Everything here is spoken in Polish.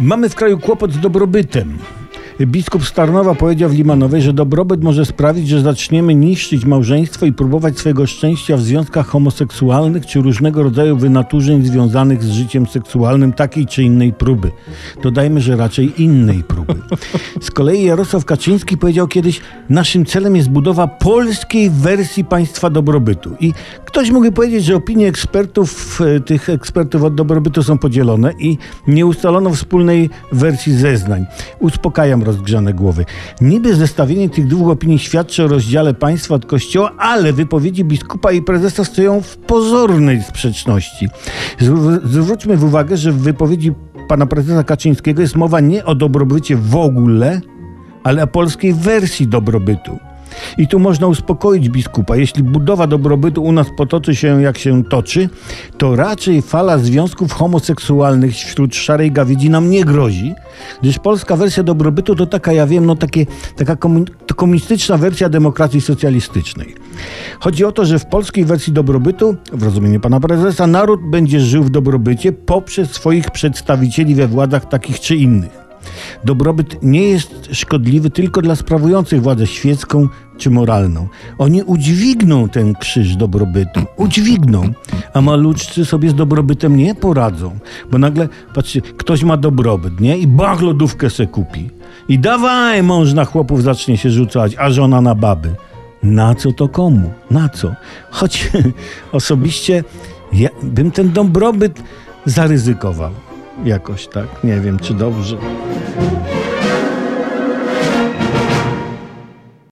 Mamy w kraju kłopot z dobrobytem. Biskup Starnowa powiedział w Limanowej, że dobrobyt może sprawić, że zaczniemy niszczyć małżeństwo i próbować swojego szczęścia w związkach homoseksualnych czy różnego rodzaju wynaturzeń związanych z życiem seksualnym takiej czy innej próby. Dodajmy, że raczej innej próby. Z kolei Jarosław Kaczyński powiedział kiedyś, naszym celem jest budowa polskiej wersji państwa dobrobytu. I ktoś mógł powiedzieć, że opinie ekspertów, tych ekspertów od dobrobytu są podzielone i nie ustalono wspólnej wersji zeznań. Uspokajam rozgrzane głowy. Niby zestawienie tych dwóch opinii świadczy o rozdziale państwa od kościoła, ale wypowiedzi biskupa i prezesa stoją w pozornej sprzeczności. Zwr- Zwróćmy uwagę, że w wypowiedzi pana prezesa Kaczyńskiego jest mowa nie o dobrobycie w ogóle, ale o polskiej wersji dobrobytu. I tu można uspokoić biskupa. Jeśli budowa dobrobytu u nas potoczy się jak się toczy, to raczej fala związków homoseksualnych wśród szarej gawiedzi nam nie grozi, gdyż polska wersja dobrobytu to taka, ja wiem, no takie, taka komunistyczna wersja demokracji socjalistycznej. Chodzi o to, że w polskiej wersji dobrobytu, w rozumieniu pana prezesa, naród będzie żył w dobrobycie poprzez swoich przedstawicieli we władzach takich czy innych. Dobrobyt nie jest szkodliwy tylko dla sprawujących władzę świecką czy moralną. Oni udźwigną ten krzyż dobrobytu. Udźwigną. A maluczcy sobie z dobrobytem nie poradzą. Bo nagle, patrzcie, ktoś ma dobrobyt, nie? I bach lodówkę se kupi. I dawaj, mąż na chłopów zacznie się rzucać, a żona na baby. Na co to komu? Na co? Choć osobiście ja bym ten dobrobyt zaryzykował. Jakoś tak. Nie wiem, czy dobrze.